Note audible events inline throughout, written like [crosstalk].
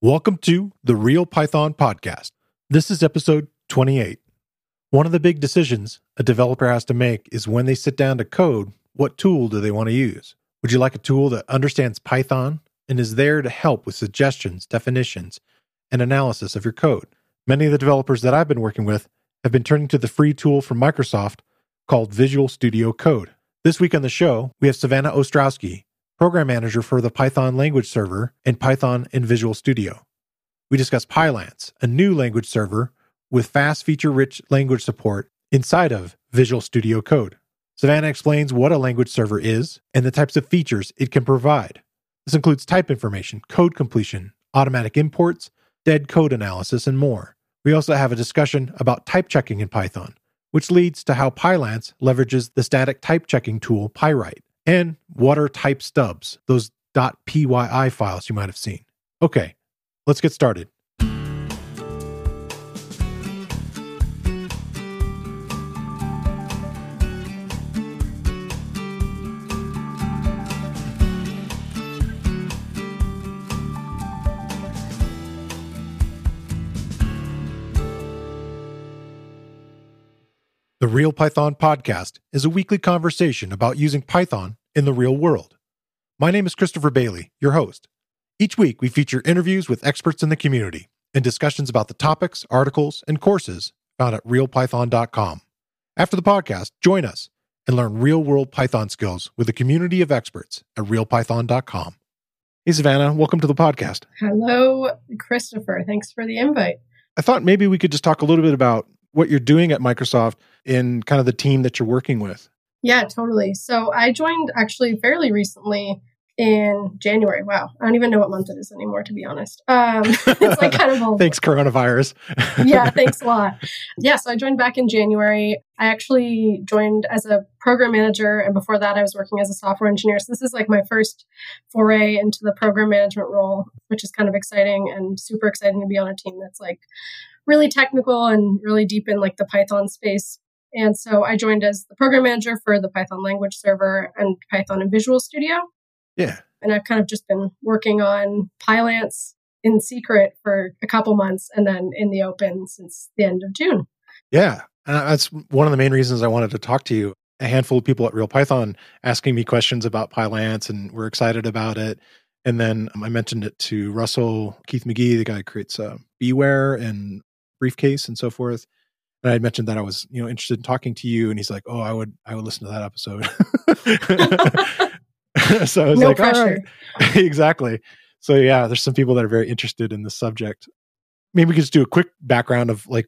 Welcome to the Real Python Podcast. This is episode 28. One of the big decisions a developer has to make is when they sit down to code, what tool do they want to use? Would you like a tool that understands Python and is there to help with suggestions, definitions, and analysis of your code? Many of the developers that I've been working with have been turning to the free tool from Microsoft called Visual Studio Code. This week on the show, we have Savannah Ostrowski, program manager for the Python language server and Python in Visual Studio. We discuss Pylance, a new language server with fast feature rich language support inside of Visual Studio Code. Savannah explains what a language server is and the types of features it can provide. This includes type information, code completion, automatic imports, dead code analysis, and more. We also have a discussion about type checking in Python, which leads to how Pylance leverages the static type checking tool Pyright and what are type stubs, those .pyi files you might have seen. Okay, let's get started. The Real Python Podcast is a weekly conversation about using Python in the real world. My name is Christopher Bailey, your host. Each week, we feature interviews with experts in the community and discussions about the topics, articles, and courses found at realpython.com. After the podcast, join us and learn real world Python skills with a community of experts at realpython.com. Hey, Savannah, welcome to the podcast. Hello, Christopher. Thanks for the invite. I thought maybe we could just talk a little bit about what you're doing at Microsoft in kind of the team that you're working with. Yeah, totally. So I joined actually fairly recently in January. Wow. I don't even know what month it is anymore, to be honest. Um, [laughs] it's like kind of [laughs] all. thanks, coronavirus. [laughs] yeah, thanks a lot. Yeah, so I joined back in January. I actually joined as a program manager, and before that, I was working as a software engineer. So this is like my first foray into the program management role, which is kind of exciting and super exciting to be on a team that's like really technical and really deep in like the Python space. And so I joined as the program manager for the Python language server and Python and Visual Studio. Yeah. And I've kind of just been working on Pylance in secret for a couple months and then in the open since the end of June. Yeah. And that's one of the main reasons I wanted to talk to you. A handful of people at Real Python asking me questions about Pylance and we're excited about it. And then um, I mentioned it to Russell Keith-Magee, the guy who creates uh, BeeWare and briefcase and so forth. And I had mentioned that I was, you know, interested in talking to you, and he's like, "Oh, I would, I would listen to that episode." [laughs] so I was no like, pressure. "All right, [laughs] exactly." So yeah, there's some people that are very interested in the subject. Maybe we could just do a quick background of like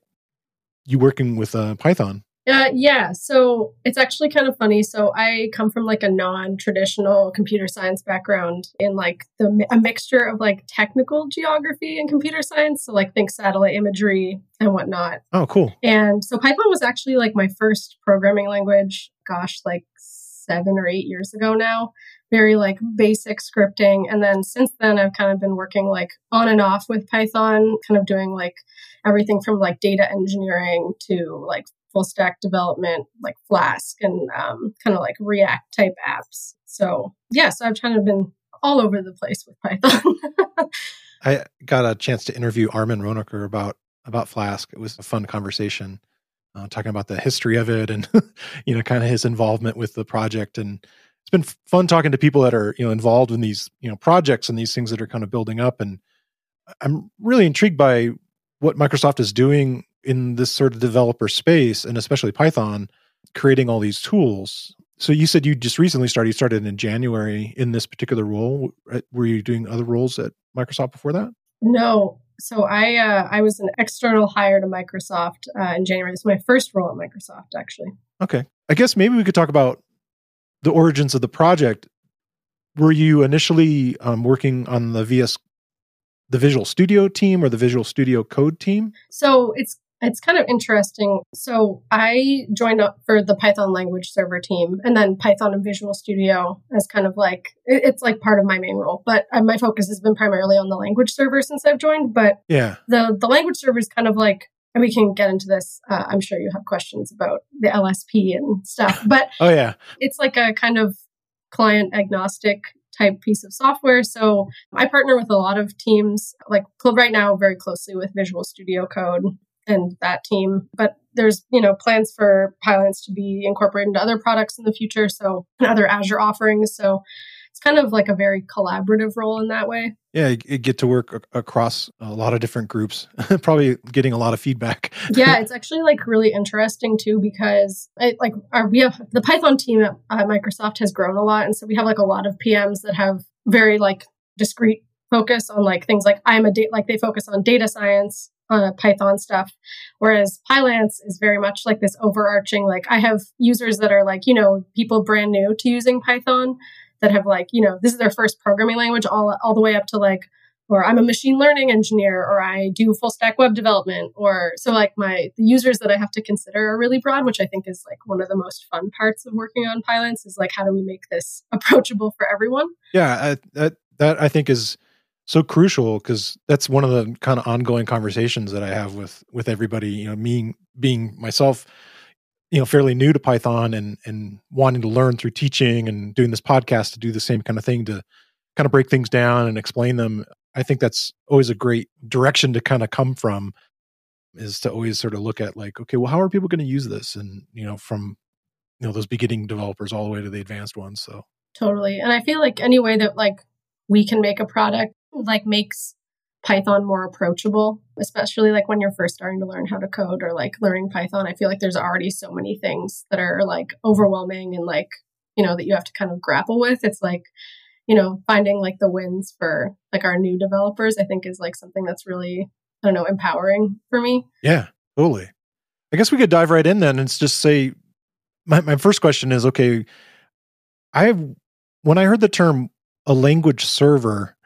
you working with uh, Python. Uh, yeah, so it's actually kind of funny. So I come from like a non-traditional computer science background in like the a mixture of like technical geography and computer science. So like think satellite imagery and whatnot. Oh, cool. And so Python was actually like my first programming language. Gosh, like seven or eight years ago now. Very like basic scripting. And then since then, I've kind of been working like on and off with Python, kind of doing like everything from like data engineering to like full stack development like Flask and um, kind of like React type apps. So, yeah, so I've kind of been all over the place with Python. [laughs] I got a chance to interview Armin Ronacher about about Flask. It was a fun conversation, uh, talking about the history of it and [laughs] you know kind of his involvement with the project. And it's been fun talking to people that are you know involved in these you know projects and these things that are kind of building up. And I'm really intrigued by what Microsoft is doing in this sort of developer space and especially Python creating all these tools. So you said you just recently started, you started in January in this particular role. Were you doing other roles at Microsoft before that? No. So I uh, I was an external hire to Microsoft uh, in January. This is my first role at Microsoft, actually. Okay. I guess maybe we could talk about the origins of the project. Were you initially um, working on the VS the Visual Studio team or the Visual Studio Code team? So it's it's kind of interesting. So I joined up for the Python language server team and then Python and Visual Studio as kind of like, it's like part of my main role, but uh, my focus has been primarily on the language server since I've joined. But yeah, the, the language server is kind of like, and we can get into this. Uh, I'm sure you have questions about the LSP and stuff, [laughs] but oh yeah, it's like a kind of client agnostic type piece of software. So I partner with a lot of teams, like club right now, very closely with Visual Studio Code and that team. But there's, you know, plans for Pylance to be incorporated into other products in the future. So and other Azure offerings. So it's kind of like a very collaborative role in that way. Yeah, you get to work across a lot of different groups, [laughs] probably getting a lot of feedback. [laughs] yeah, it's actually like really interesting too because it, like our, we have the Python team at, at Microsoft has grown a lot, and so we have like a lot of PMs that have very like discrete focus on like things like I'm a date like they focus on data science uh, Python stuff. Whereas Pylance is very much like this overarching, like I have users that are like, you know, people brand new to using Python that have like, you know, this is their first programming language all, all the way up to like, or I'm a machine learning engineer, or I do full stack web development, or so like my the users that I have to consider are really broad, which I think is like one of the most fun parts of working on Pylance is like how do we make this [laughs] approachable for everyone? Yeah, I, that that I think is so crucial because that's one of the kind of ongoing conversations that I have with with everybody. You know, me being myself you know fairly new to python and and wanting to learn through teaching and doing this podcast to do the same kind of thing to kind of break things down and explain them i think that's always a great direction to kind of come from is to always sort of look at like okay well how are people going to use this and you know from you know those beginning developers all the way to the advanced ones so totally and i feel like any way that like we can make a product like makes Python more approachable, especially like when you're first starting to learn how to code or like learning Python. I feel like there's already so many things that are like overwhelming and like, you know, that you have to kind of grapple with. It's like, you know, finding like the wins for like our new developers, I think is like something that's really, I don't know, empowering for me. Yeah, totally. I guess we could dive right in then and just say my, my first question is okay, I have, when I heard the term a language server,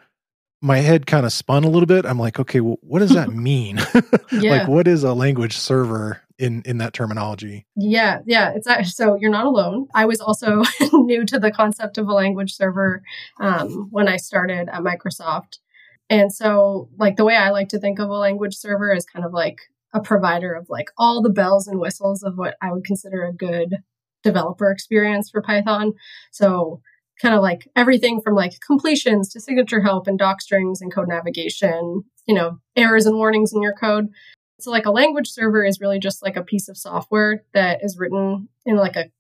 my head kind of spun a little bit. I'm like, okay, well, what does that [laughs] mean? [laughs] yeah. like, what is a language server in in that terminology? Yeah, yeah. It's uh, so you're not alone. I was also [laughs] new to the concept of a language server um, when I started at Microsoft, and so like the way I like to think of a language server is kind of like a provider of like all the bells and whistles of what I would consider a good developer experience for Python. So kind of like everything from like completions to signature help and doc strings and code navigation, you know, errors and warnings in your code. So like a language server is really just like a piece of software that is written in like a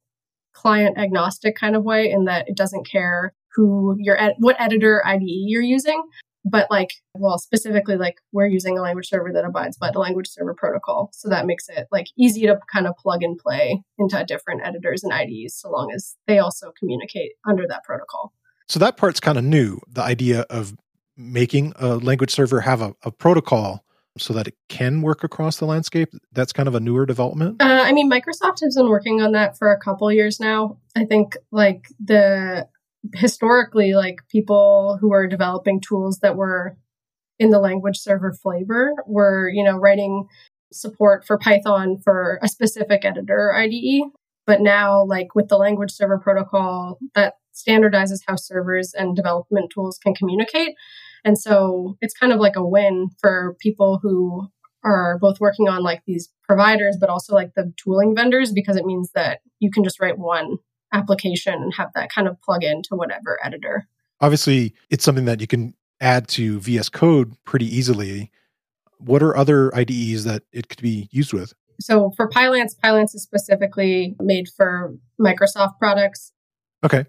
client agnostic kind of way in that it doesn't care who your ed- what editor IDE you're using but like well specifically like we're using a language server that abides by the language server protocol so that makes it like easy to kind of plug and play into different editors and ides so long as they also communicate under that protocol. So that part's kind of new the idea of making a language server have a, a protocol so that it can work across the landscape that's kind of a newer development? Uh, i mean microsoft has been working on that for a couple years now. I think like the historically like people who were developing tools that were in the language server flavor were you know writing support for python for a specific editor ide but now like with the language server protocol that standardizes how servers and development tools can communicate. And so it's kind of like a win for people who are both working on like these providers but also like the tooling vendors because it means that you can just write one application and have that kind of plug into whatever editor. Obviously, it's something that you can add to VS Code pretty easily. What are other IDEs that it could be used with? So for Pylance, Pylance is specifically made for Microsoft products. Okay.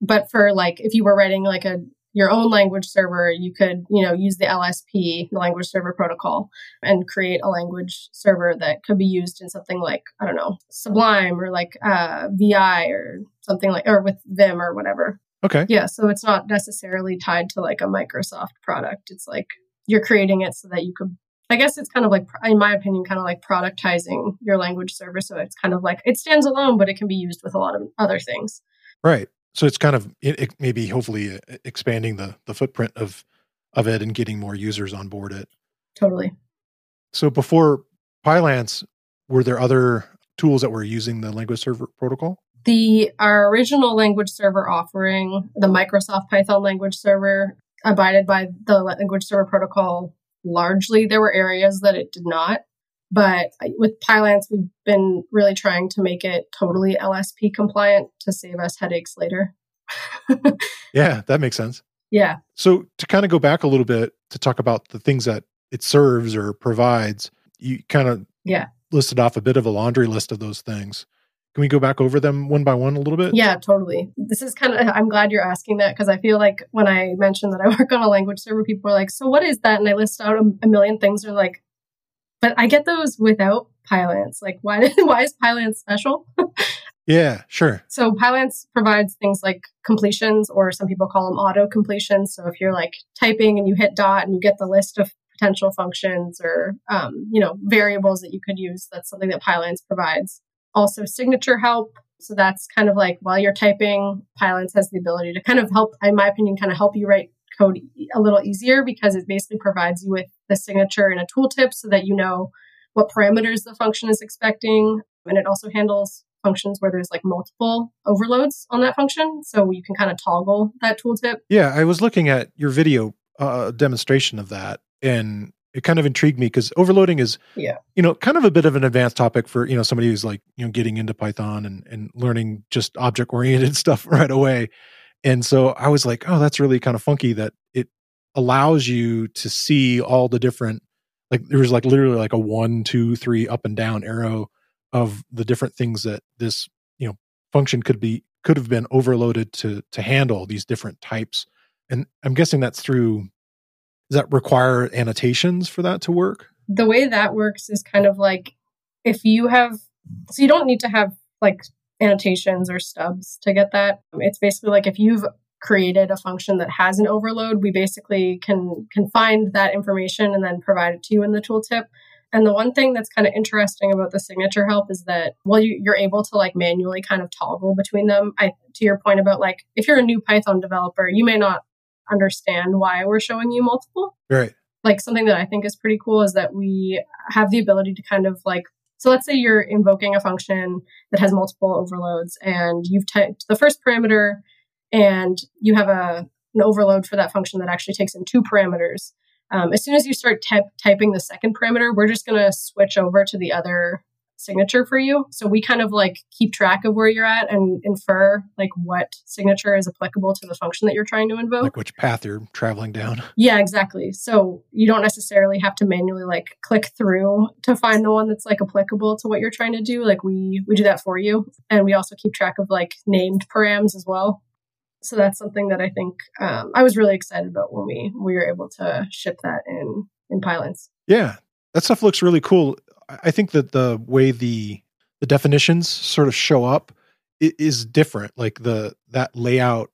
But for like if you were writing like a your own language server, you could, you know, use the LSP, the language server protocol, and create a language server that could be used in something like, I don't know, Sublime or like uh, VI or something like, or with Vim or whatever. Okay. Yeah. So it's not necessarily tied to like a Microsoft product. It's like you're creating it so that you could I guess it's kind of like, in my opinion, kind of like productizing your language server. So it's kind of like it stands alone, but it can be used with a lot of other things. Right so it's kind of it, it maybe hopefully uh, expanding the the footprint of of it and getting more users on board it. Totally. So before pylance were there other tools that were using the language server protocol? The our original language server offering the microsoft python language server abided by the language server protocol largely there were areas that it did not but with Pylance, we've been really trying to make it totally LSP compliant to save us headaches later. [laughs] yeah, that makes sense. Yeah. So to kind of go back a little bit to talk about the things that it serves or provides, you kind of yeah listed off a bit of a laundry list of those things. Can we go back over them one by one a little bit? Yeah, totally. This is kind of, I'm glad you're asking that because I feel like when I mentioned that I [laughs] work on a language server, people are like, so what is that? And I list out a, a million things. They're like, but I get those without Pylance. Like, why, [laughs] why is Pylance special? yeah, sure. So Pylance provides things like completions, or some people call them auto completions. So if you're like typing and you hit dot and you get the list of potential functions or um, you know variables that you could use, that's something that Pylance provides also signature help. So that's kind of like while you're typing, Pylance has the ability to kind of help, in my opinion, kind of help you write code a little easier because it basically provides you with the signature and a tooltip so that you know what parameters the function is expecting. And it also handles functions where there's like multiple overloads on that function. So you can kind of toggle that tooltip. Yeah, I was looking at your video uh, demonstration of that. And it kind of intrigued me because overloading is yeah you know kind of a bit of an advanced topic for you know somebody who's like you know getting into python and and learning just object oriented [laughs] stuff right away and so i was like oh that's really kind of funky that it allows you to see all the different like there was like literally like a one two three up and down arrow of the different things that this you know function could be could have been overloaded to to handle these different types and i'm guessing that's through does that require annotations for that to work? The way that works is kind of like if you have, so you don't need to have like annotations or stubs to get that. It's basically like if you've created a function that has an overload, we basically can can find that information and then provide it to you in the tooltip. And the one thing that's kind of interesting about the signature help is that while you, are able to like manually kind of toggle between them, I to your point about like if you're a new Python developer, you may not understand why we're showing you multiple. Right. Like something that I think is pretty cool is that we have the ability to kind of like so let's say you're invoking a function that has multiple overloads and you've typed the first parameter and you have a an overload for that function that actually takes in two parameters. Um, as soon as you start typing the second parameter, we're just going to switch over to the other signature for you. So we kind of like keep track of where you're at and infer like what signature is applicable to the function that you're trying to invoke. Like which path you're traveling down. Yeah, exactly. So you don't necessarily have to manually like click through to find the one that's like applicable to what you're trying to do. Like we we do that for you. And we also keep track of like named params as well. So that's something that I think um, I was really excited about when we we were able to ship that in in Pylance. Yeah, that stuff looks really cool. I think that the way the the definitions sort of show up is different. Like the that layout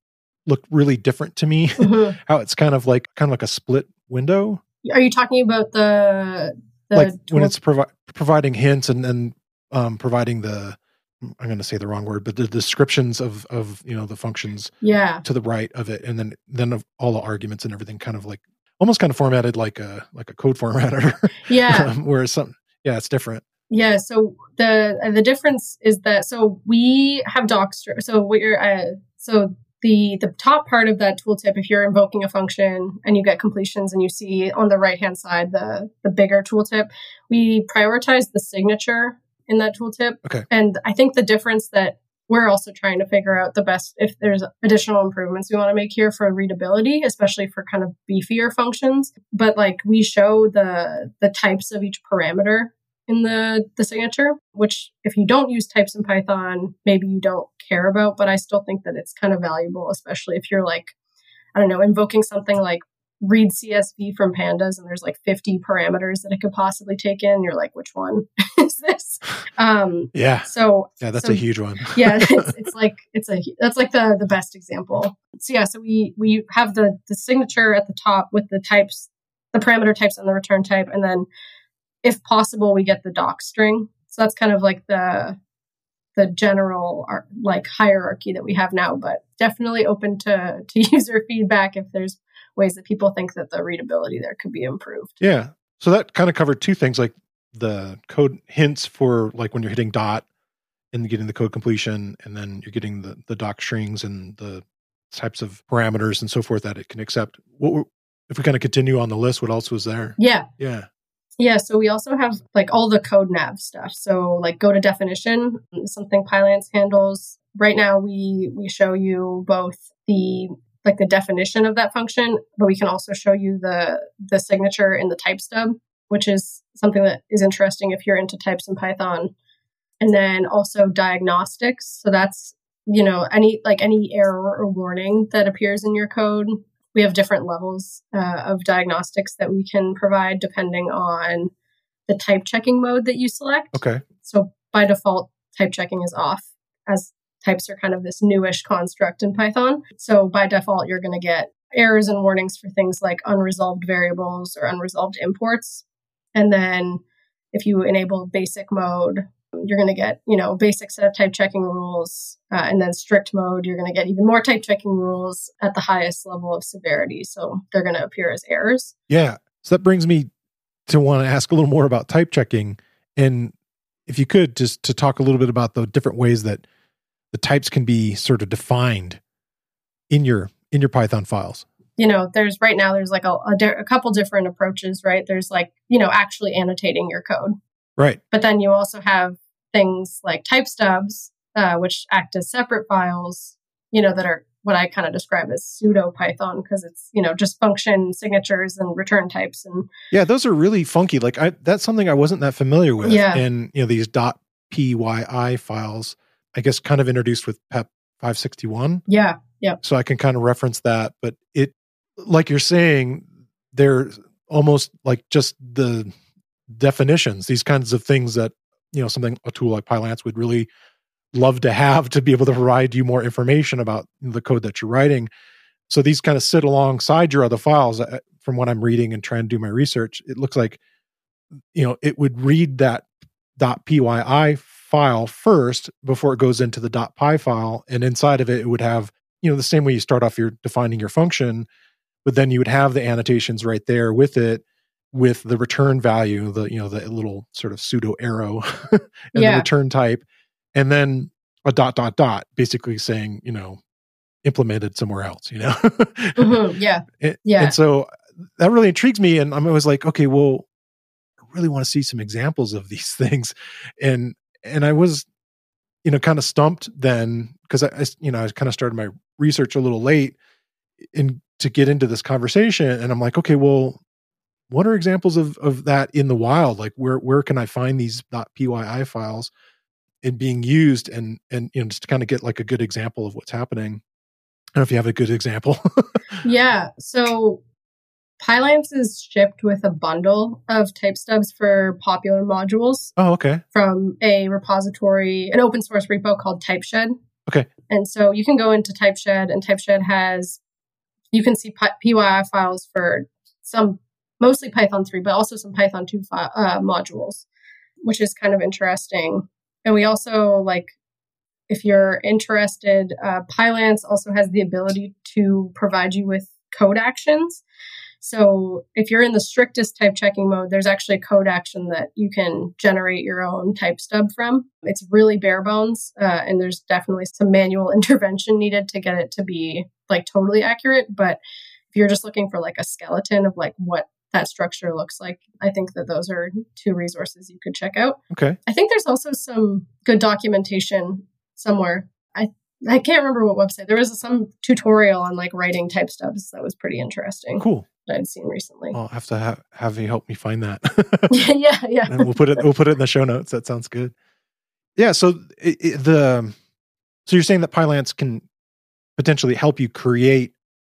looked really different to me. [laughs] Mm-hmm. How it's kind of like kind of like a split window. Are you talking about the, the like tool- when it's provi- providing hints and then um, providing the I'm going to say the wrong word, but the descriptions of of you know the functions yeah to the right of it, and then then of all the arguments and everything, kind of like almost kind of formatted like a like a code formatter. [laughs] Yeah, um, where some yeah, it's different. Yeah, so the uh, the difference is that so we have docs. So what you're uh, so the the top part of that tooltip, if you're invoking a function and you get completions and you see on the right hand side the the bigger tooltip, we prioritize the signature in that tooltip. Okay, and I think the difference that we're also trying to figure out the best if there's additional improvements we want to make here for readability especially for kind of beefier functions but like we show the the types of each parameter in the the signature which if you don't use types in python maybe you don't care about but i still think that it's kind of valuable especially if you're like i don't know invoking something like read CSV from pandas and there's like 50 parameters that it could possibly take in. You're like, which one [laughs] this? Um, yeah. So yeah, that's so, a huge one. [laughs] yeah, it's, [laughs] it's like it's a that's like the the best example. So yeah, so we we have the the signature at the top with the types, the parameter types and the return type, and then if possible, we get the doc string. So that's kind of like the the general like hierarchy that we have now, but definitely open to to [laughs] user feedback if there's ways that people think that the readability there could be improved. Yeah. So that kind of covered two things like the code hints for like when you're hitting dot and getting the code completion, and then you're getting the, the doc strings and the types of parameters and so forth that it can accept. What were, if we kind of continue on the list, what else was there? Yeah. Yeah. Yeah, so we also have like all the code nav stuff. So like go to definition, something Pylance handles. right now we we show you both the like the definition of that function, but we can also show you the the signature in the type stub, which is something that is interesting if you're into types in Python. And then also diagnostics. So that's you know any like any error or warning that appears in your code we have different levels uh, of diagnostics that we can provide depending on the type checking mode that you select Okay. so by default type checking is off as types are kind of this newish construct in python so by default you're going to get errors and warnings for things like unresolved variables or unresolved imports and then if you enable basic mode you're going to get you know basic set of type checking rules uh, and then strict mode you're going to get even more type checking rules at the highest level of severity so they're going to appear as errors Yeah. So that brings me to want to ask a little more about type checking. And if you could just to talk a little bit about the different ways that the types can be sort of defined in your in your Python files. You know there's right now there's like a, a, di- a couple different approaches right there's like you know actually annotating your code Right. but then you also have things like type stubs uh, which act as separate files you know that are what i kind of describe as pseudo python because it's you know just function signatures and return types and Yeah, those are really funky. Like I that's something I wasn't that familiar with. Yeah. And you know, these .pyi files, I guess kind of introduced with PEP 561. yeah yeah. so I can kind of reference that. But it, like you're saying, they're almost like just the definitions, these kinds of things that you know something a tool like Pylance would really love to have to be able to provide you more information about the code that you're writing. So these kind of sit alongside your other files. From what I'm reading and trying to do my research, it looks like you know it would read that .pyi file first before it goes into the .py file, and inside of it, it would have you know the same way you start off your defining your function but then you would have the annotations right there with it with the return value the you know the little sort of pseudo arrow [laughs] and Yeah. the return type and then a dot dot dot basically saying you know implemented somewhere else you know Mhm, [laughs] yeah and, Yeah. and so that really intrigues me and i'm always like okay well i really want to see some examples of these [laughs] things and and i was you know kind of stumped then because I you know i kind of started my research a little late in to get into this conversation and i'm like okay well what are examples of of that in the wild? Like where where can i find these .pyi files and being used? And and you know just to kind of get like a good example of what's happening. I don't know if you have a good example. [laughs] Yeah so pylance is shipped with a bundle of type stubs for popular modules oh okay. from a repository, an open source repo called Typeshed. Okay. And so you can go into Typeshed, and Typeshed has, you can see Py- PYI files for some, mostly Python 3, but also some Python 2 fi- uh, modules, which is kind of interesting. And we also, like, if you're interested, uh, Pylance also has the ability to provide you with code actions. So if you're in the strictest type checking mode, there's actually a code action that you can generate your own type stub from. It's really bare bones, uh, and there's definitely some manual [laughs] intervention needed to get it to be like totally accurate. But if you're just looking for like a skeleton of like what that structure looks like, I think that those are two resources you could check out. okay I think there's also some good documentation somewhere. I I can't remember what website. There was some tutorial on like writing type stubs that was pretty interesting cool I'd seen recently. I'll have to have, have you help me find that. yeah, [laughs] [laughs] yeah, yeah. and we'll put it we'll put it in the show notes. That sounds good. Yeah. So it, it- the so you're saying that Pylance can potentially help you create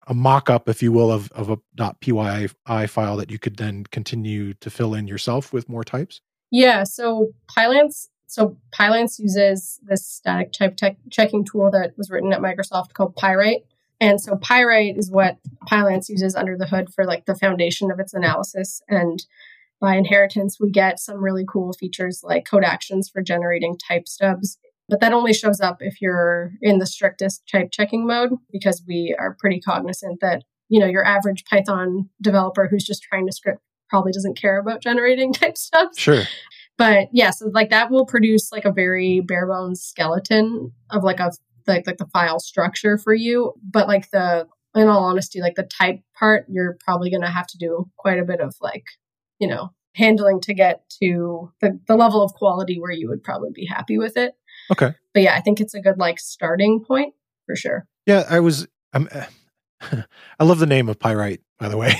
a mock-up, if you will, of of a .pyi file that you could then continue to fill in yourself with more types. Yeah, so Pylance so Pylance uses this static type checking tool that was written at Microsoft called Pyright. And so Pyright is what Pylance uses under the hood for like the foundation of its analysis. And by inheritance, we get some really cool features like code actions for generating type stubs. But that only shows up if you're in the strictest type checking mode because we are pretty cognizant that, you know, your average Python developer who's just trying to script probably doesn't care about generating [laughs] type stuff. Sure. but yeah so like that will produce like a very bare bones skeleton of like a like, like the file structure for you but like the in all honesty like the type part you're probably going to have to do quite a bit of like you know handling to get to the, the level of quality where you would probably be happy with it Okay. But yeah, I think it's a good like starting point for sure. Yeah, I was. I'm, [laughs] I love the name of Pyright, by the way. [laughs]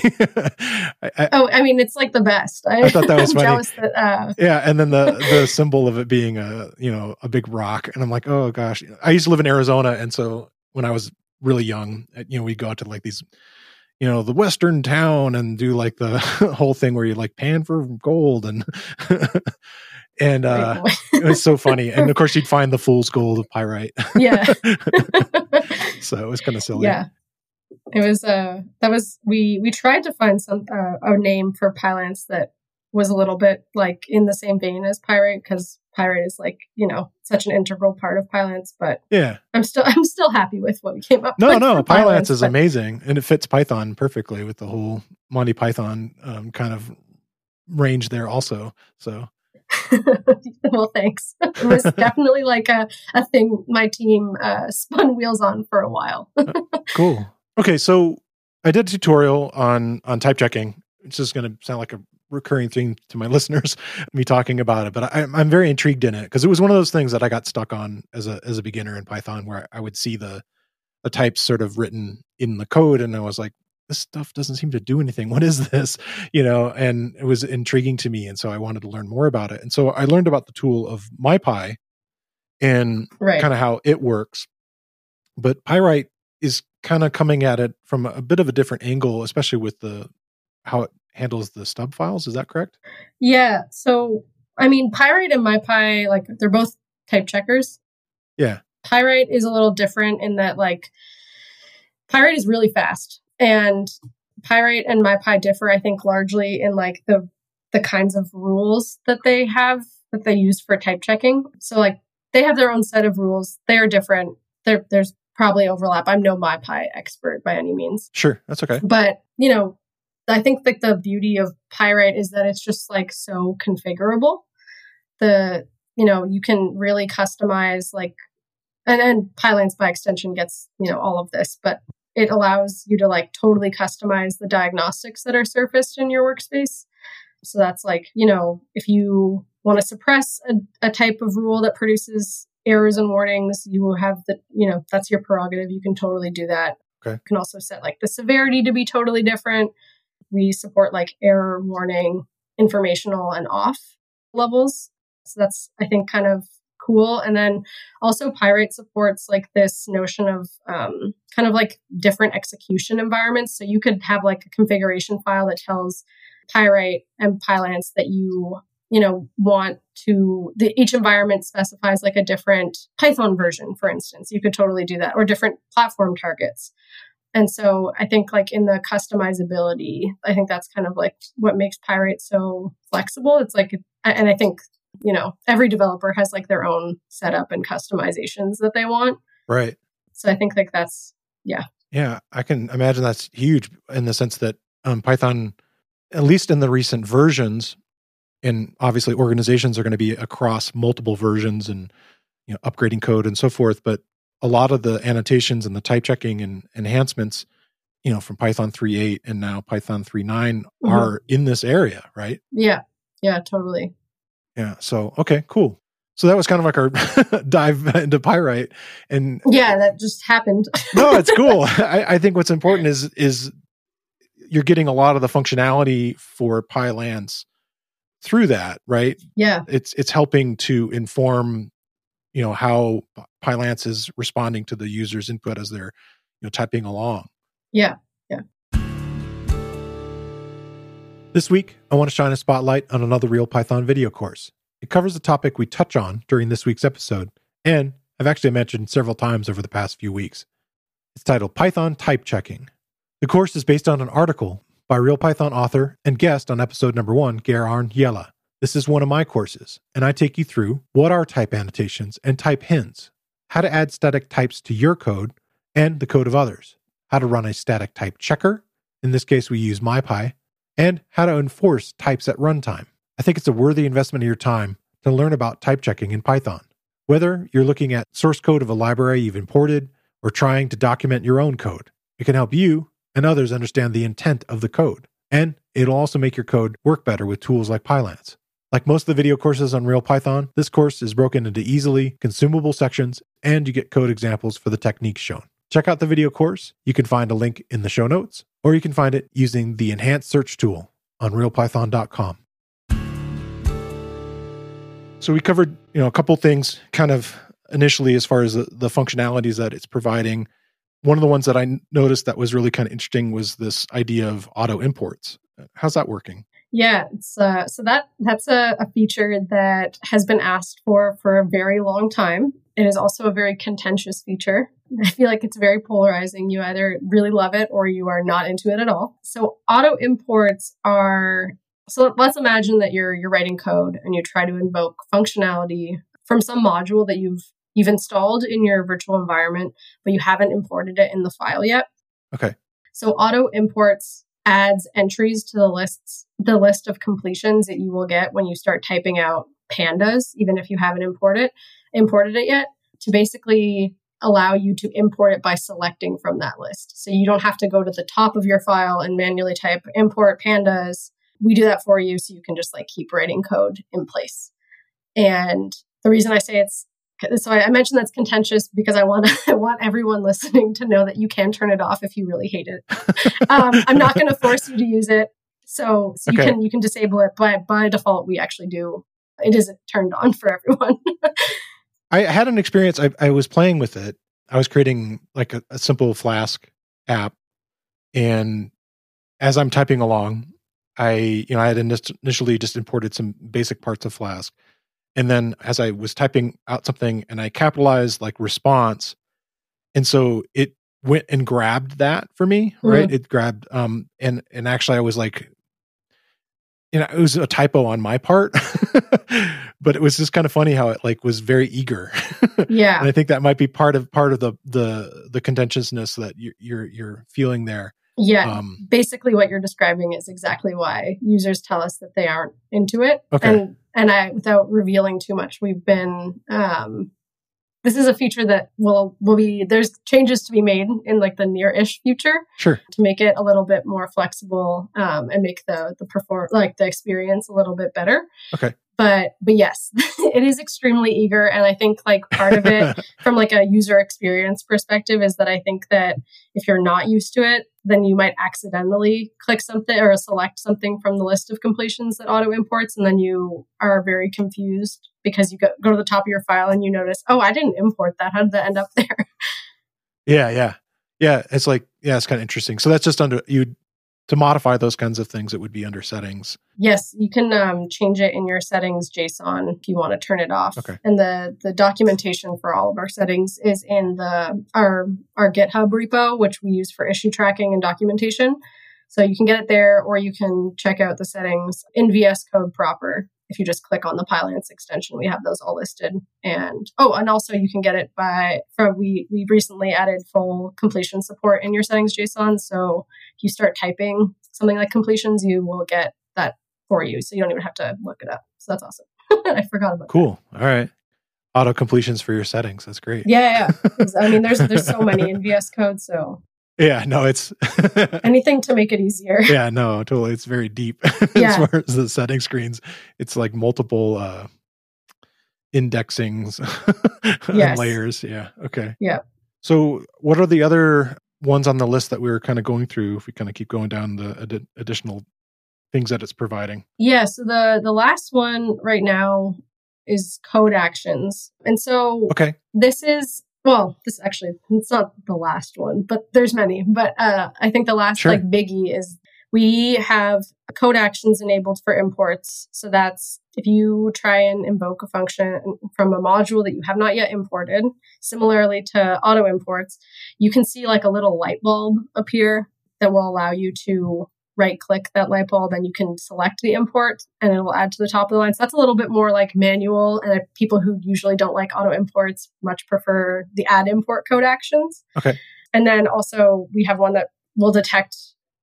I, I, oh, I mean, it's like the best. I, I thought that was [laughs] funny. That, uh... Yeah, and then the the symbol of it being a you know a big rock, and I'm like, oh gosh. I used to live in Arizona, and so when I was really young, uh, you know, we'd go out to like these, you know, the western town and do like the whole thing where you like pan for gold and. And uh, [laughs] it was so funny. And of course, you'd find the fool's gold of pyrite. Yeah. [laughs] so it was kind of silly. Yeah it was uh that was we we tried to find some uh, a name for pylance that was a little bit like in the same vein as Pyright because Pyright is like you know such an integral part of pylance but yeah i'm still [laughs] i'm still happy with what we came up no with no no. pylance is but... amazing and it fits python perfectly with the whole monty python um, kind of range there also so [laughs] well thanks it was [laughs] definitely like a, a thing my team uh, spun wheels on for a while [laughs] cool Okay, so I did a tutorial on on type checking. It's just going to sound like a recurring thing to my listeners, me talking about it. But I, am very intrigued in it because it was one of those things that I got stuck on as a as a beginner in Python, where I would see the the types sort of written in the code, and I was like, this stuff doesn't seem to do anything. [laughs] What is this? You know, and it was intriguing to me, and so I wanted to learn more about it. And so I learned about the tool of MyPy and right. kind of how it works. But Pyright is kind of coming at it from a bit of a different angle, especially with the how it handles the stub files. Is that correct? Yeah. So I mean, Pyright and MyPy, like they're both type checkers. Yeah. Pyright is a little different in that like Pyright is really fast and Pyright and MyPy differ, I think, largely in like the the kinds of rules that they have that they use for type checking. So like they have their own set of rules. They are different. There, there's probably overlap. I'm no MyPy expert by any means. Sure, that's okay. But, you know, I think like the beauty of Pyright is that it's just like so configurable. The, you know, you can really customize like and and Pylance by extension gets, you know, all of this, but it allows you to like totally customize the diagnostics that are surfaced in your workspace. So that's like, you know, if you want to suppress a, a type of rule that produces errors and warnings. You will have the, you know, that's your prerogative. You can totally do that. Okay. You can also set like the severity to be totally different. We support like error warning, informational, and off levels. So that's, I think, kind of cool. And then also Pyright supports like this notion of um, kind of like different execution environments. So you could have like a configuration file that tells Pyright and Pylance that you you know want to the each environment specifies like a different python version for instance you could totally do that or different platform targets and so i think like in the customizability i think that's kind of like what makes Pyright so flexible it's like and i think you know every developer has like their own setup and customizations that they want. Right. So i think like that's yeah. Yeah i can imagine that's huge in the sense that um, python at least in the recent versions and obviously organizations are going to be across multiple versions and you know upgrading code and so forth but a lot of the annotations and the type checking and enhancements you know from python 3.8 and now python 3.9 mm-hmm. are in this area right? Yeah. Yeah totally yeah so okay cool so that was kind of like our [laughs] dive into Pyright and yeah that just happened no it's [laughs] cool I, I think what's important is is you're getting a lot of the functionality for pylance through that, right? Yeah. It's it's helping to inform, you know, how Pylance is responding to the user's input as they're, you know, typing along. Yeah. This week, I want to shine a spotlight on another Real Python video course. It covers the topic we touch on during this week's episode, and I've actually mentioned several times over the past few weeks. It's titled Python Type Checking. The course is based on an article by Real Python author and guest on episode number one, Geir Arne This is one of my courses, and I take you through what are type annotations and type hints, how to add static types to your code and the code of others, how to run a static type checker, in this case we use MyPy, and how to enforce types at runtime. I think it's a worthy investment of your time to learn about type checking in Python. Whether you're looking at source code of a library you've imported or trying to document your own code, it can help you and others understand the intent of the code. And it'll also make your code work better with tools like Pylance. Like most of the video courses on Real Python, this course is broken into easily consumable sections and you get code examples for the techniques shown. Check out the video course. You can find a link in the show notes, or you can find it using the enhanced search tool on realpython.com. So we covered, you know, a couple things kind of initially as far as the, the functionalities that it's providing. One of the ones that I noticed that was really kind of interesting was this idea of auto imports. How's that working? Yeah, uh, so that that's a, a feature that has been asked for for a very long time. It is also a very contentious feature. I feel like it's very polarizing. You either really love it or you are not into it at all. So auto imports are so let's imagine that you're you're writing code and you try to invoke functionality from some module that you've you've installed in your virtual environment, but you haven't imported it in the file yet. Okay. So auto imports adds entries to the lists the list of completions that you will get when you start typing out pandas, even if you haven't imported imported it yet, to basically allow you to import it by selecting from that list. So you don't have to go to the top of your file and manually type import pandas we do that for you so you can just like keep writing code in place. And the reason I say it's so I mentioned that's contentious because I want [laughs] I want everyone listening to know that you can turn it off if you really hate it. [laughs] um, I'm not going to force you to use it, so, so okay. you can you can disable it. But by default, we actually do. It isn't turned on for everyone. [laughs] I had an experience. I, I, was playing with it. I was creating like a, a simple Flask app, and as I'm typing along, I, you know, I had initially just imported some basic parts of Flask. And then as I was typing out something and I capitalized like response, and so it went and grabbed that for me, right? Mm-hmm. It grabbed um and and actually I was like you know, it was a typo on my part, [laughs] but it was just kind of funny how it like was very eager. [laughs] yeah, and I think that might be part of part of the the the contentiousness that you're you're, you're feeling there. Yeah. Um, basically what you're describing is exactly why users tell us that they aren't into it. Okay. And and I without revealing too much, we've been um this is a feature that will will be there's changes to be made in like the near-ish future sure. to make it a little bit more flexible um, and make the the perform like the experience a little bit better. Okay but but yes [laughs] it is extremely eager. And i think like part of it [laughs] from like a user experience perspective is that i think that if you're not used to it then you might accidentally click something or select something from the list of completions that auto imports. And then you are very confused because you go, go to the top of your file and you notice oh i didn't import that. How did that end up [laughs] there? Yeah yeah. Yeah it's like yeah it's kind of interesting. So that's just under you to modify those kinds of things, it would be under settings. Yes, you can um, change it in your settings JSON if you want to turn it off. Okay. And the the documentation for all of our settings is in the our our GitHub repo, which we use for issue tracking and documentation. So you can get it there, or you can check out the settings in VS Code proper if you just click on the Pylance extension, we have those all listed. And oh, and also you can get it by from we we recently added full completion support in your settings JSON. So if you start typing something like completions, you will get that for you. So you don't even have to look it up. So that's awesome. [laughs] I forgot about cool. That. All right. Auto completions for your settings. That's great. Yeah, yeah. [laughs] I mean, there's there's so many in VS Code, so yeah, no, it's [laughs] anything to make it easier. Yeah, no, totally. It's very deep [laughs] yeah. as far as the setting screens. It's like multiple uh indexings [laughs] yes. layers. Yeah. Okay. Yeah. So, what are the other ones on the list that we were kind of going through? If we kind of keep going down the ad- additional things that it's providing. Yeah. So the the last one right now is code actions, and so okay, this is well, this actually it's not the last one, but there's many. But uh, I think the last sure. like biggie is we have code actions enabled for imports. So that's if you try and invoke a function from a module that you have not yet imported, similarly to auto imports, you can see like a little light bulb appear that will allow you to right click that light bulb and you can select the import and it will add to the top of the line. So that's a little bit more like manual. And people who usually don't like auto imports much prefer the add import code actions. Okay. And then also we have one that will detect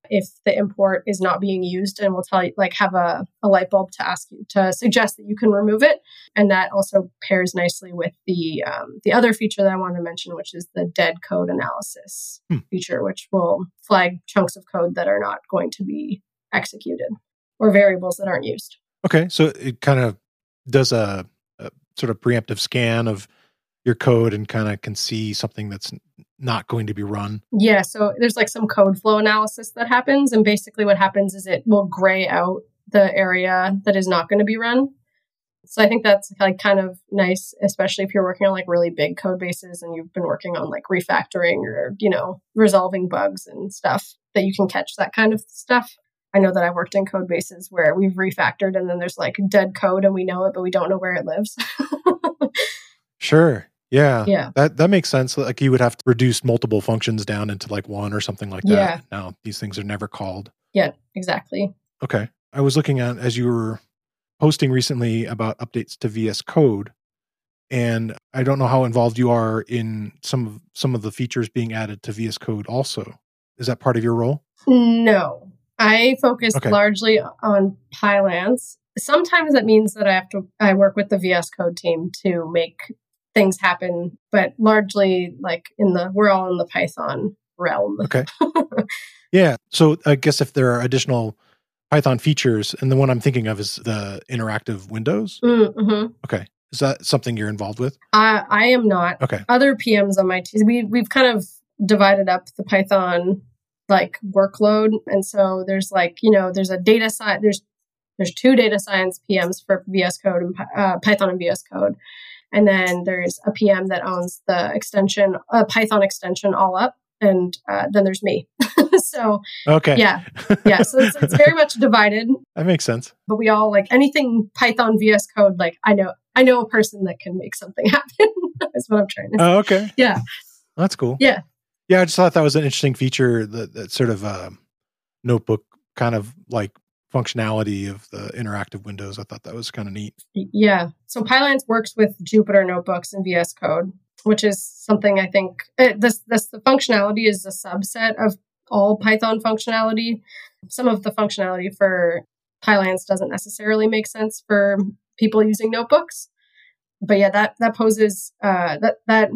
if the import is not being used and will tell you like have a, a light bulb to ask you to suggest that you can remove it and that also pairs nicely with the um, the other feature that i want to mention which is the dead code analysis hmm. feature which will flag chunks of code that are not going to be executed or variables that aren't used Okay, so it kind of does a, a sort of preemptive scan of your code and kind of can see something that's not going to be run. Yeah, so there's like some code flow analysis that happens, and basically what happens is it will gray out the area that is not going to be run. So I think that's like kind of nice, especially if you're working on like really big code bases and you've been working on like refactoring or, you know, resolving bugs and stuff that you can catch that kind of stuff. I know that I've worked in code bases where we've refactored and then there's like dead code and we know it, but we don't know where it lives. [laughs] sure. Yeah. Yeah. That that makes sense. Like you would have to reduce multiple functions down into like one or something like that. Yeah. Now these things are never called. Yeah, exactly. Okay. I was looking at as you were posting recently about updates to VS Code. And I don't know how involved you are in some of some of the features being added to VS Code also. Is that part of your role? No. I focus Okay. largely on Pylance. Sometimes that means that I have to I work with the VS Code team to make things happen, but largely like in the we're all in the Python realm. Okay. [laughs] Yeah. So I guess if there are additional Python features, and the one I'm thinking of is the interactive windows. Mm-hmm. Okay. Is that something you're involved with? I I am not. Okay. Other PMs on my team, we we've kind of divided up the Python like workload, and so there's like you know there's a data science there's there's two data science PMs for VS Code and uh, Python and VS Code, and then there's a PM that owns the extension, uh, Python extension all up, and uh, then there's me. [laughs] so Okay. yeah, yeah. So it's, it's very much divided, [laughs] that makes sense. but we all like anything Python VS Code. Like I know I know a person that can make something [laughs] happen. Is what I'm trying to say. Oh, okay. Yeah. That's cool. Yeah. Yeah. I just thought that was an interesting feature that, that sort of uh, notebook kind of like functionality of the interactive windows. I thought that was kind of neat. Yeah. So Pylance works with Jupyter notebooks and VS Code, which is something I think uh, this this the functionality is a subset of all Python functionality. Some of the functionality for Pylance doesn't necessarily make sense for people using notebooks. But yeah, that that poses uh, that that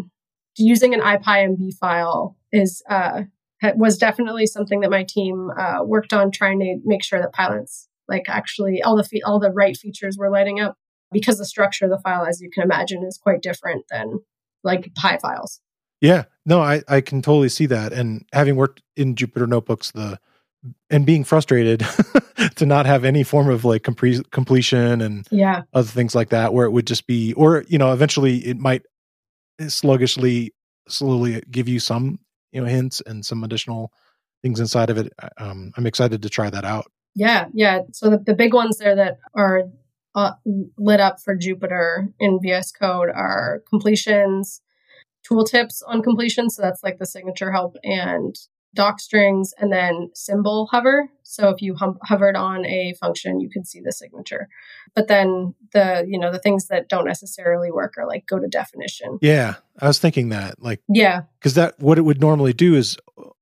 using an IPYNB file is uh, ha- was definitely something that my team uh, worked on trying to make sure that Pylance like actually all the fe- all the right features were lighting up because the structure of the file, as you can imagine, is quite different than like py files. Yeah. No, I, I can totally see that. And having worked in Jupyter notebooks, the and being frustrated [laughs] to not have any form of like compre- completion and Yeah, other things like that, where it would just be, or you know, eventually it might sluggishly, slowly give you some, you know, hints and some additional things inside of it. Um, I'm excited to try that out. yeah, yeah. So the, the big ones there that are uh, lit up for Jupyter in VS Code are completions, tooltips on completion. So that's like the signature help and doc strings, and then symbol hover. So if you hum- hovered on a function, you could see the signature. But then the you know the things that don't necessarily work are like go to definition. Yeah, I was thinking that, like, Yeah, because that what it would normally do is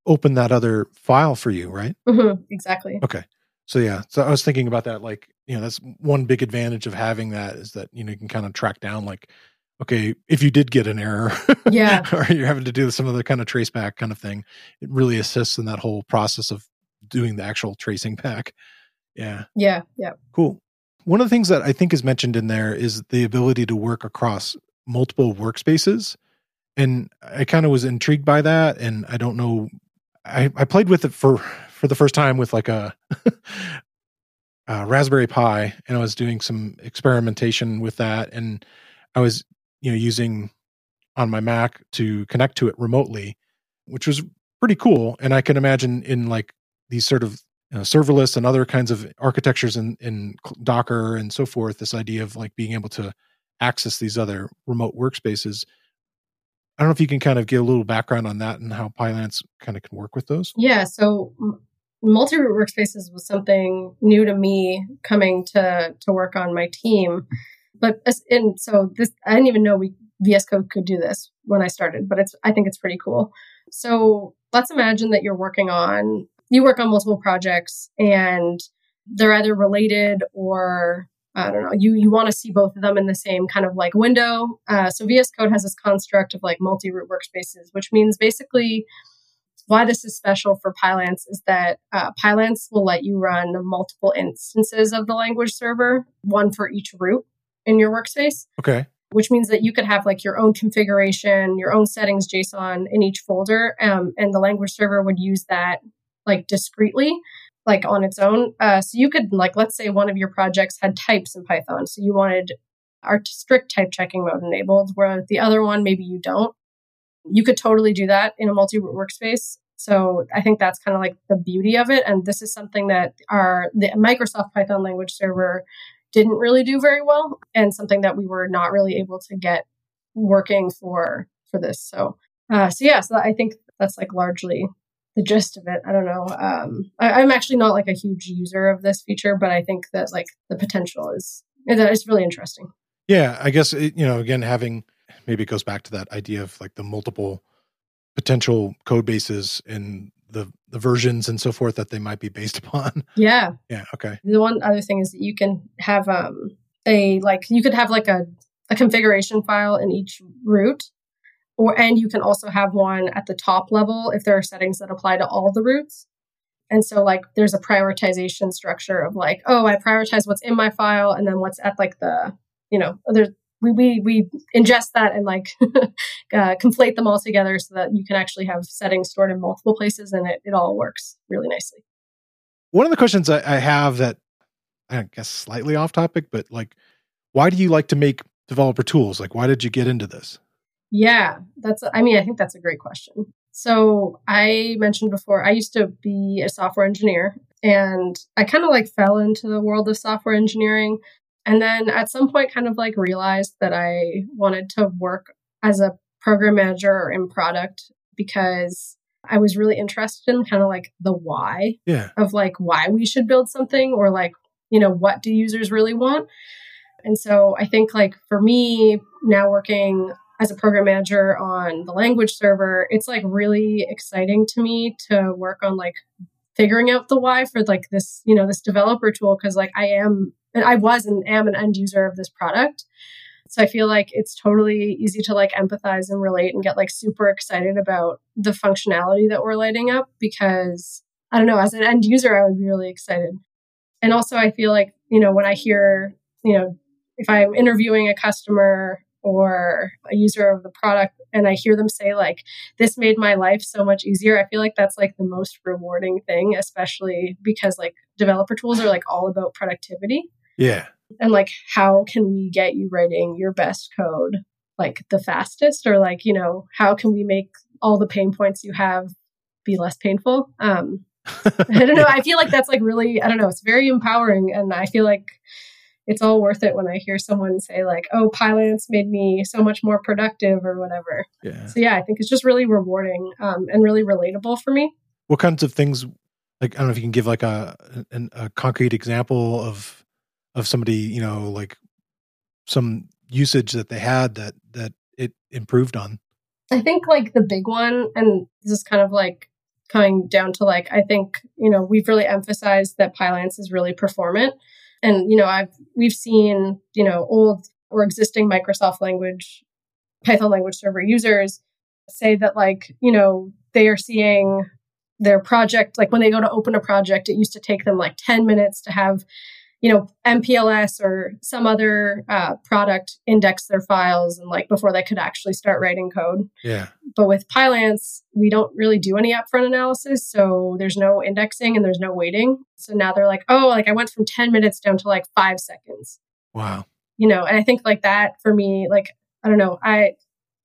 open that other file for you, right? hmm exactly. Okay. So yeah, so I was thinking about that. Like, you know, that's one big advantage of having that is that you know you can kind of track down, like, okay, if you did get an error, [laughs] Yeah. or you're having to do some other kind of trace back kind of thing, it really assists in that whole process of doing the actual tracing back. Yeah, Yeah, yeah. cool. One of the things that I think is mentioned in there is the ability to work across multiple workspaces, and I kind of was intrigued by that, and I don't know. I, I played with it for for the first time with like a, [laughs] a Raspberry Pi, and I was doing some experimentation with that, and I was you know using on my Mac to connect to it remotely, which was pretty cool. And I can imagine in like these sort of you know, serverless and other kinds of architectures in in Docker and so forth, this idea of like being able to access these other remote workspaces. I don't know if you can kind of give a little background on that and how Pylance kind of can work with those. Yeah, so multi-root workspaces was something new to me coming to to work on my team. But and so this I didn't even know we VS Code could do this when I started, but it's I think it's pretty cool. So let's imagine that you're working on you work on multiple projects and they're either related or I don't know, you you want to see both of them in the same kind of like window. Uh, so VS Code has this construct of like multi-root workspaces, which means basically why this is special for Pylance is that uh, Pylance will let you run multiple instances of the language server, one for each root in your workspace. Okay. Which means that you could have like your own configuration, your own settings JSON in each folder, um, and the language server would use that like discreetly, like on its own. Uh, so you could like, let's say one of your projects had types in Python, so you wanted our strict type checking mode enabled, where the other one maybe you don't. You could totally do that in a multi workspace. So I think that's kind of like the beauty of it. And this is something that our the Microsoft Python language server didn't really do very well, and something that we were not really able to get working for for this. So uh, so yeah, so I think that's like largely the gist of it. I don't know. Um, I, am actually not like a huge user of this feature, but I think that like the potential is it's really interesting. Yeah, I guess it, you know again having maybe it goes back to that idea of like the multiple potential code bases and the the versions and so forth that they might be based [laughs] upon. Yeah. Yeah. Okay. The one other thing is that you can have um a like you could have like a a configuration file in each root or and you can also have one at the top level if there are settings that apply to all the roots and so like there's a prioritization structure of like oh i prioritize what's in my file and then what's at like the you know there's we we, we ingest that and like [laughs] uh, conflate them all together so that you can actually have settings stored in multiple places and it, it all works really nicely one of the questions I, I have that i guess slightly off topic but like why do you like to make developer tools like why did you get into this yeah, that's, I mean, I think that's a great question. So I mentioned before, I used to be a software engineer and I kind of like fell into the world of software engineering. And then at some point, kind of like realized that I wanted to work as a program manager in product because I was really interested in kind of like the why yeah. of like why we should build something or like, you know, what do users really want? And so I think like for me now working as a program manager on the language server, it's like really exciting to me to work on like figuring out the why for like this, you know, this developer tool because like I am and I was and am an end user of this product. So I feel like it's totally easy to like empathize and relate and get like super excited about the functionality that we're lighting up because I don't know, as an end user, I would be really excited. And also I feel like, you know, when I hear, you know, if I'm interviewing a customer or a user of the product and I hear them say like this made my life so much easier, I feel like that's like the most rewarding thing, especially because like developer tools are like all about productivity. Yeah. And like how can we get you writing your best code like the fastest or like, you know, how can we make all the pain points you have be less painful? Um [laughs] I don't know. I feel like that's like really, I don't know, it's very empowering. And I feel like it's all worth it when I hear someone say like, "Oh, Pylance made me so much more productive" or whatever. Yeah. So yeah, I think it's just really rewarding um, and really relatable for me. What kinds of things? Like I don't know if you can give like a a, a concrete example of of somebody you know like some usage that they had that that it improved on. I think like the big one, and this is kind of like coming down to like I think you know we've really emphasized that Pylance is really performant and you know i've we've seen you know old or existing microsoft language python language server users say that like you know they are seeing their project like when they go to open a project it used to take them like 10 minutes to have you know mpls or some other uh, product index their files and like before they could actually start writing code. Yeah. But with pylance we don't really do any upfront analysis so there's no indexing and there's no waiting. So now they're like oh like i went from 10 minutes down to like five seconds. Wow. You know and i think like that for me like i don't know i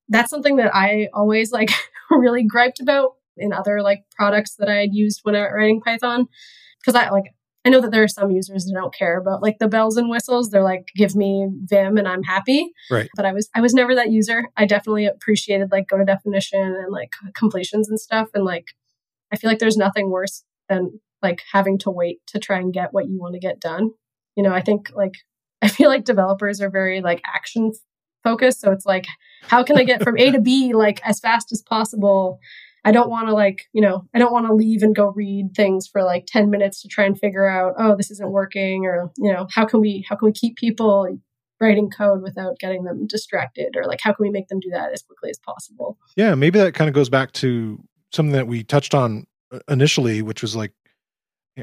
that's something that i always like [laughs] really griped about in other like products that i had used when I was writing python. Because i like I know that there are some users that don't care about like the bells and whistles. They're like, give me Vim and I'm happy. Right. But I was I was never that user. I definitely appreciated like go to definition and like completions and stuff. And like I feel like there's nothing worse than like having to wait to try and get what you want to get done. You know, I think like [laughs] I feel like developers are very like action focused. So it's like, how can I get from A to B like as fast as possible? I don't want to like, you know, I don't want to leave and go read things for like 10 minutes to try and figure out, oh, this isn't working or, you know, how can we how can we keep people writing code without getting them distracted or like how can we make them do that as quickly as possible? Yeah, maybe that kind of goes back to something that we touched on uh, initially, which was like,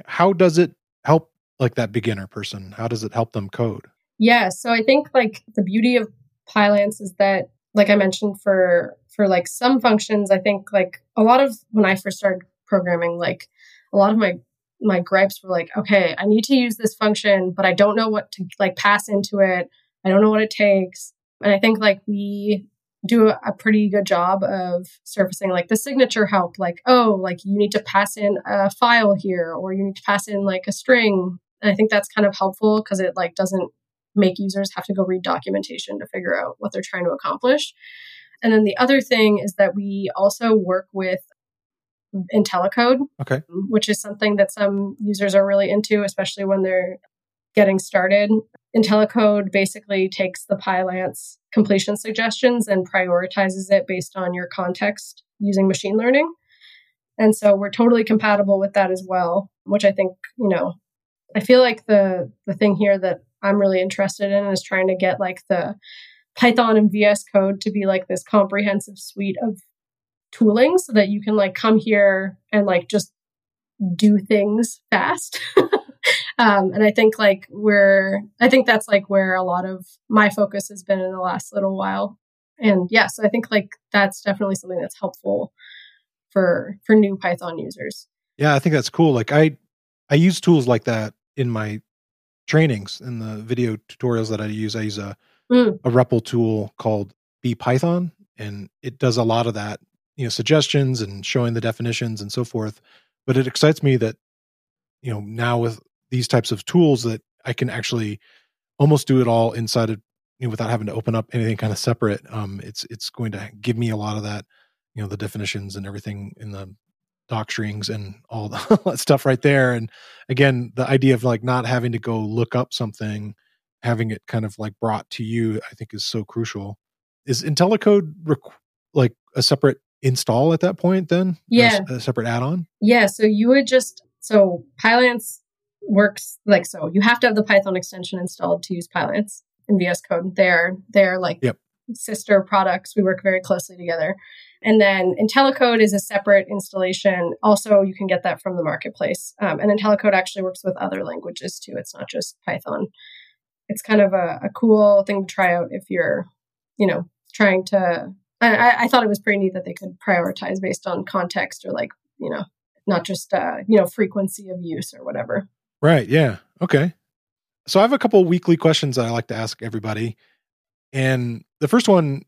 how does it help like that beginner person? How does it help them code? Yeah. So I think like the beauty of Pylance is that, like I mentioned, for for like some functions, I think like a lot of when I first started programming, like a lot of my my gripes were like, okay, I need to use this function, but I don't know what to like pass into it. I don't know what it takes. And I think like we do a pretty good job of surfacing like the signature help, like, oh, like you need to pass in a file here or you need to pass in like a string. And I think that's kind of helpful because it like doesn't make users have to go read documentation to figure out what they're trying to accomplish. And then the other thing is that we also work with IntelliCode, okay. which is something that some users are really into, especially when they're getting started. IntelliCode basically takes the Pylance completion suggestions and prioritizes it based on your context using machine learning. And so we're totally compatible with that as well, which I think, you know, I feel like the the thing here that I'm really interested in is trying to get like the Python and VS Code to be like this comprehensive suite of tooling so that you can like come here and like just do things fast. [laughs] um, and I think like we're, I think that's like where a lot of my focus has been in the last little while. And yeah, so I think like that's definitely something that's helpful for for new Python users. Yeah, I think that's cool. Like I I use tools like that in my trainings in the video tutorials that I use. I use a mm. a REPL tool called BPython, and it does a lot of that, you know, suggestions and showing the definitions and so forth. But it excites me that, you know, now with these types of tools that I can actually almost do it all inside of you know without having to open up anything kind of separate. Um, it's it's going to give me a lot of that, you know, the definitions and everything in the doc strings and all [laughs] that stuff right there. And again, the idea of like not having to go look up something, having it kind of like brought to you, I think is so crucial. Is IntelliCode rec- like a separate install at that point then? Yeah. A, a separate add-on? Yeah. So you would just, so Pylance works like so. You have to have the Python extension installed to use Pylance in VS Code. They're, they're like yep. sister products. We work very closely together. And then IntelliCode is a separate installation. Also, you can get that from the marketplace. Um, and IntelliCode actually works with other languages too. It's not just Python. It's kind of a, a cool thing to try out if you're, you know, trying to. I, I, thought it was pretty neat that they could prioritize based on context or like, you know, not just uh, you know frequency of use or whatever. Right. Yeah. Okay. So I have a couple weekly questions that I like to ask everybody, and the first one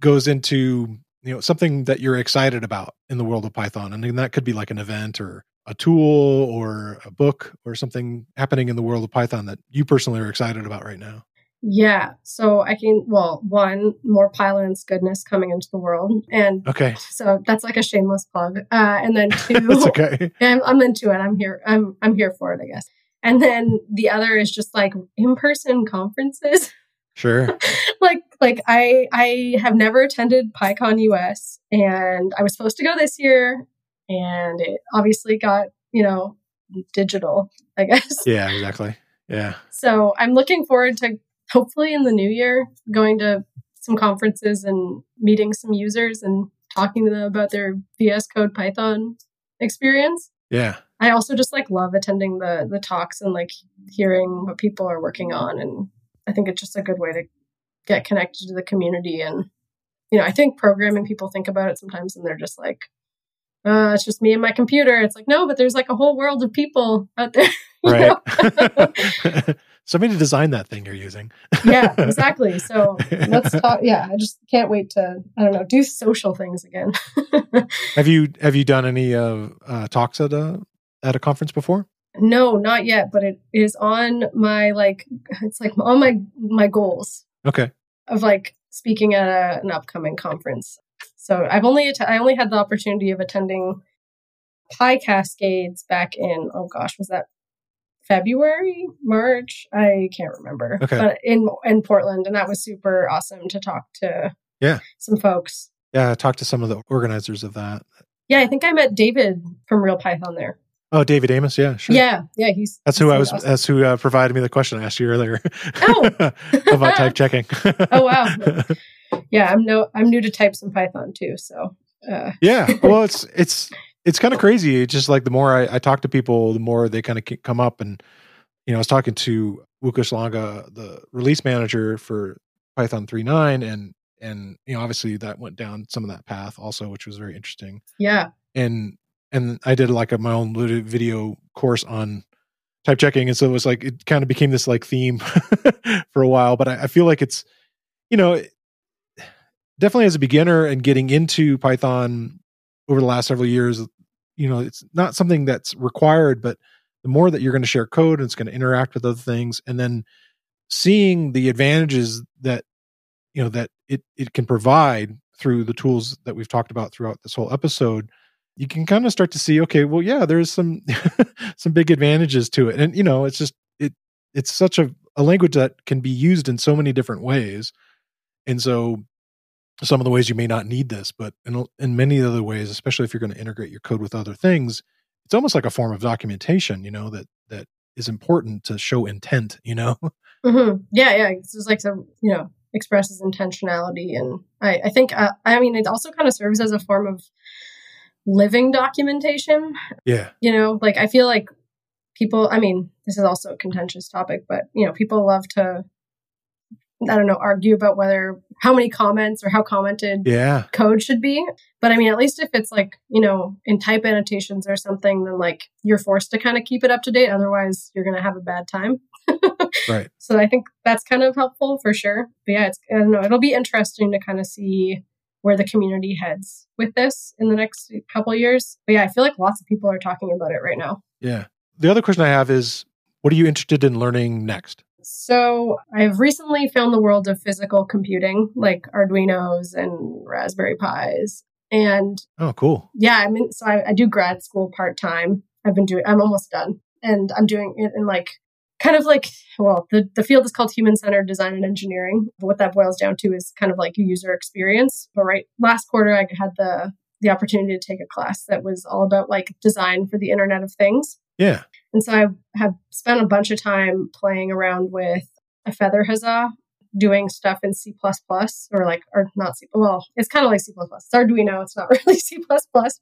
goes into you know something that you're excited about in the world of python and that could be like an event or a tool or a book or something happening in the world of python that you personally are excited about right now? Yeah so i can well one more pylance goodness coming into the world and okay. so that's like a shameless plug uh and then [laughs] two that's okay. [laughs] I'm, I'm into it. I'm here i'm i'm here for it i guess. And then the other is just like in-person conferences. Sure. [laughs] like like I I have never attended PyCon US and I was supposed to go this year and it obviously got, you know, digital, I guess. Yeah, exactly. Yeah. So I'm looking forward to hopefully in the new year going to some conferences and meeting some users and talking to them about their VS Code Python experience. Yeah. I also just like love attending the the talks and like hearing what people are working on and I think it's just a good way to get connected to the community. And, you know, I think programming people think about it sometimes and they're just like, uh, it's just me and my computer. It's like, no, but there's like a whole world of people out there. [laughs] Right. [laughs] Somebody designed that thing you're using. yeah, [laughs] exactly. So let's talk. Yeah, I just can't wait to, I don't know, do social things again. have you, have you done any uh, uh, talks at a, at a conference before? No, not yet, but it is on my like it's like on my my goals. Okay. Of like speaking at a, an upcoming conference. So I've only att- I only had the opportunity of attending PyCascades back in oh gosh, was that February, March? I can't remember. Okay. But in in Portland, and that was super awesome to talk to yeah some folks. Yeah, I talked to some of the organizers of that. Yeah, I think I met David from Real Python there. Oh, David Amos. Yeah, sure. Yeah, yeah. He's that's who I was. Awesome. That's who uh, provided me the question I asked you earlier. Oh, [laughs] about type checking. [laughs] oh wow. [laughs] Yeah, I'm no. I'm new to types in Python too. So uh, yeah. [laughs] Well, it's it's it's kind of crazy. It's just like the more I, I talk to people, the more they kind of come up. And you know, I was talking to Łukasz Langa, the release manager for Python 3.9, and and you know, obviously that went down some of that path also, which was very interesting. Yeah. And and I did like a, my own video course on type checking, and so it was like it kind of became this like theme [laughs] for a while. But I, I feel like it's you know definitely as a beginner and getting into Python over the last several years, you know, it's not something that's required, but the more that you're going to share code and it's going to interact with other things, and then seeing the advantages that you know that it it can provide through the tools that we've talked about throughout this whole episode you can kind of start to see okay well yeah there's some [laughs] some big advantages to it. And you know it's just it it's such a, a language that can be used in so many different ways. And so some of the ways you may not need this but in, in many other ways especially if you're going to integrate your code with other things it's almost like a form of documentation you know that that is important to show intent you know? [laughs] Mm-hmm. yeah yeah it's just like some you know expresses intentionality and i, I think uh, i mean it also kind of serves as a form of living documentation yeah. you know? Like i feel like people i mean this is also a contentious topic but you know people love to I don't know, argue about whether how many comments or how commented yeah. code should be. But I mean, at least if it's like, you know, in type annotations or something, then like you're forced to kind of keep it up to date. Otherwise, you're going to have a bad time. [laughs] right. So I think that's kind of helpful for sure. But yeah, it's, I don't know, it'll be interesting to kind of see where the community heads with this in the next couple years. But yeah, I feel like lots of people are talking about it right now. Yeah. The other question I have is what are you interested in learning next? So I've recently found the world of physical computing, like Arduinos and Raspberry Pis. And oh, cool. Yeah, I mean, so I, I do grad school part time. I've been doing, I'm almost done. And I'm doing it in like kind of like well the, the field is called human centered design and engineering but what that boils down to is kind of like user experience but right last quarter i had the the opportunity to take a class that was all about like design for the internet of things yeah and so I have spent a bunch of time playing around with a feather huzzah, doing stuff in C or like, or not C. Well, it's kind of like C. It's Arduino. It's not [laughs] really C,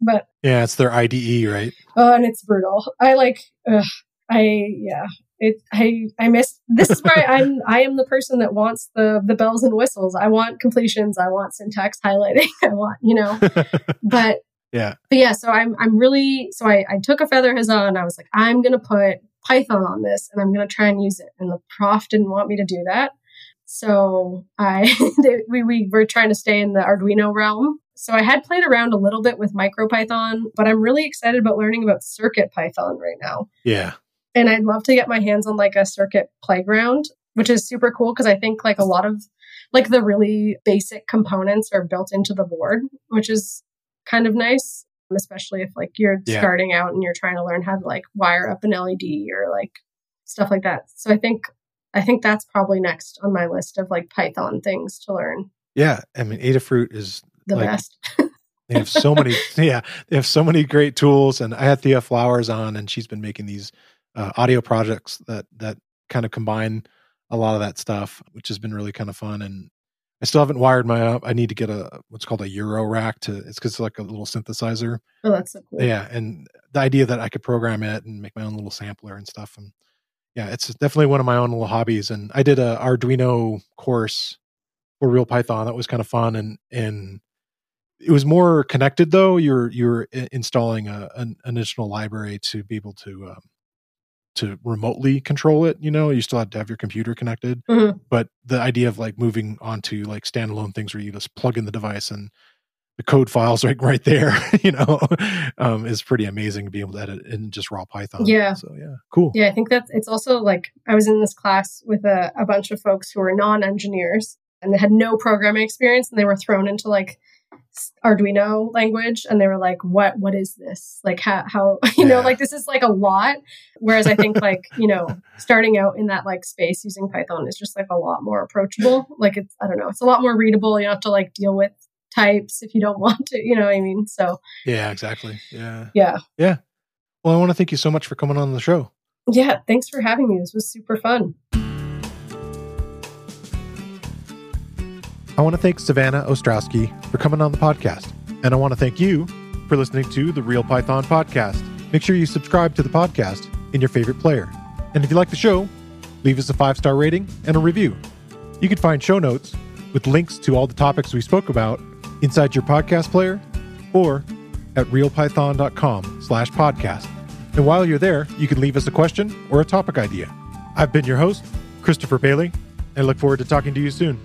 but yeah, it's their IDE, right? Oh, and it's brutal. I like, ugh, I yeah. It, I I miss this is where I, I'm [laughs] I am the person that wants the the bells and whistles. I want completions. I want syntax highlighting. [laughs] I want you know, but yeah. But yeah, so I'm I'm really so I, I took a feather huzzah and I was like, I'm gonna put Python on this and I'm gonna try and use it. And the prof didn't want me to do that. So I [laughs] we, we were trying to stay in the Arduino realm. So I had played around a little bit with MicroPython, but I'm really excited about learning about Circuit Python right now. Yeah. And I'd love to get my hands on like a circuit playground, which is super cool because I think like a lot of like the really basic components are built into the board, which is kind of nice, especially if like you're yeah. starting out and you're trying to learn how to like wire up an LED or like stuff like that. So I think I think that's probably next on my list of like Python things to learn. Yeah, I mean Adafruit is the like, best. [laughs] they have so many yeah, they have so many great tools and I had Thea Flowers on and she's been making these uh, audio projects that that kind of combine a lot of that stuff, which has been really kind of fun and I still haven't wired my up. I need to get a what's called a Euro rack to. It's because it's like a little synthesizer. Oh, that's so cool. Yeah, and the idea that I could program it and make my own little sampler and stuff, and yeah, it's definitely one of my own little hobbies. And I did a Arduino course for Real Python. That was kind of fun, and and it was more connected though. You're you're installing a, an additional library to be able to um, to remotely control it. You know, you still have to have your computer connected, mm-hmm. but the idea of like moving on to like standalone things where you just plug in the device and the code files right right there, [laughs] you know, um, is pretty amazing to be able to edit in just raw Python. Yeah. So yeah, cool. Yeah, I think that it's also like I was in this class with a, a bunch of folks who are non-engineers and they had no programming experience and they were thrown into like Arduino language and they were like what what is this? Like how how [laughs] you yeah. know like this is like a lot. Whereas I think like you know [laughs] starting out in that like space using Python is just like a lot more approachable. Like it's I don't know it's a lot more readable. You don't have to like deal with types if you don't [laughs] want to you know what I mean? So yeah exactly. Yeah. Yeah. Yeah. Well I want to thank you so much for coming on the show. Yeah thanks for having me. This was super fun I want to thank Savannah Ostrowski for coming on the podcast. And I want to thank you for listening to the Real Python podcast. Make sure you subscribe to the podcast in your favorite player. And if you like the show, leave us a five star rating and a review. You can find show notes with links to all the topics we spoke about inside your podcast player or at realpython.com slash podcast. And while you're there, you can leave us a question or a topic idea. I've been your host, Christopher Bailey, and I look forward to talking to you soon.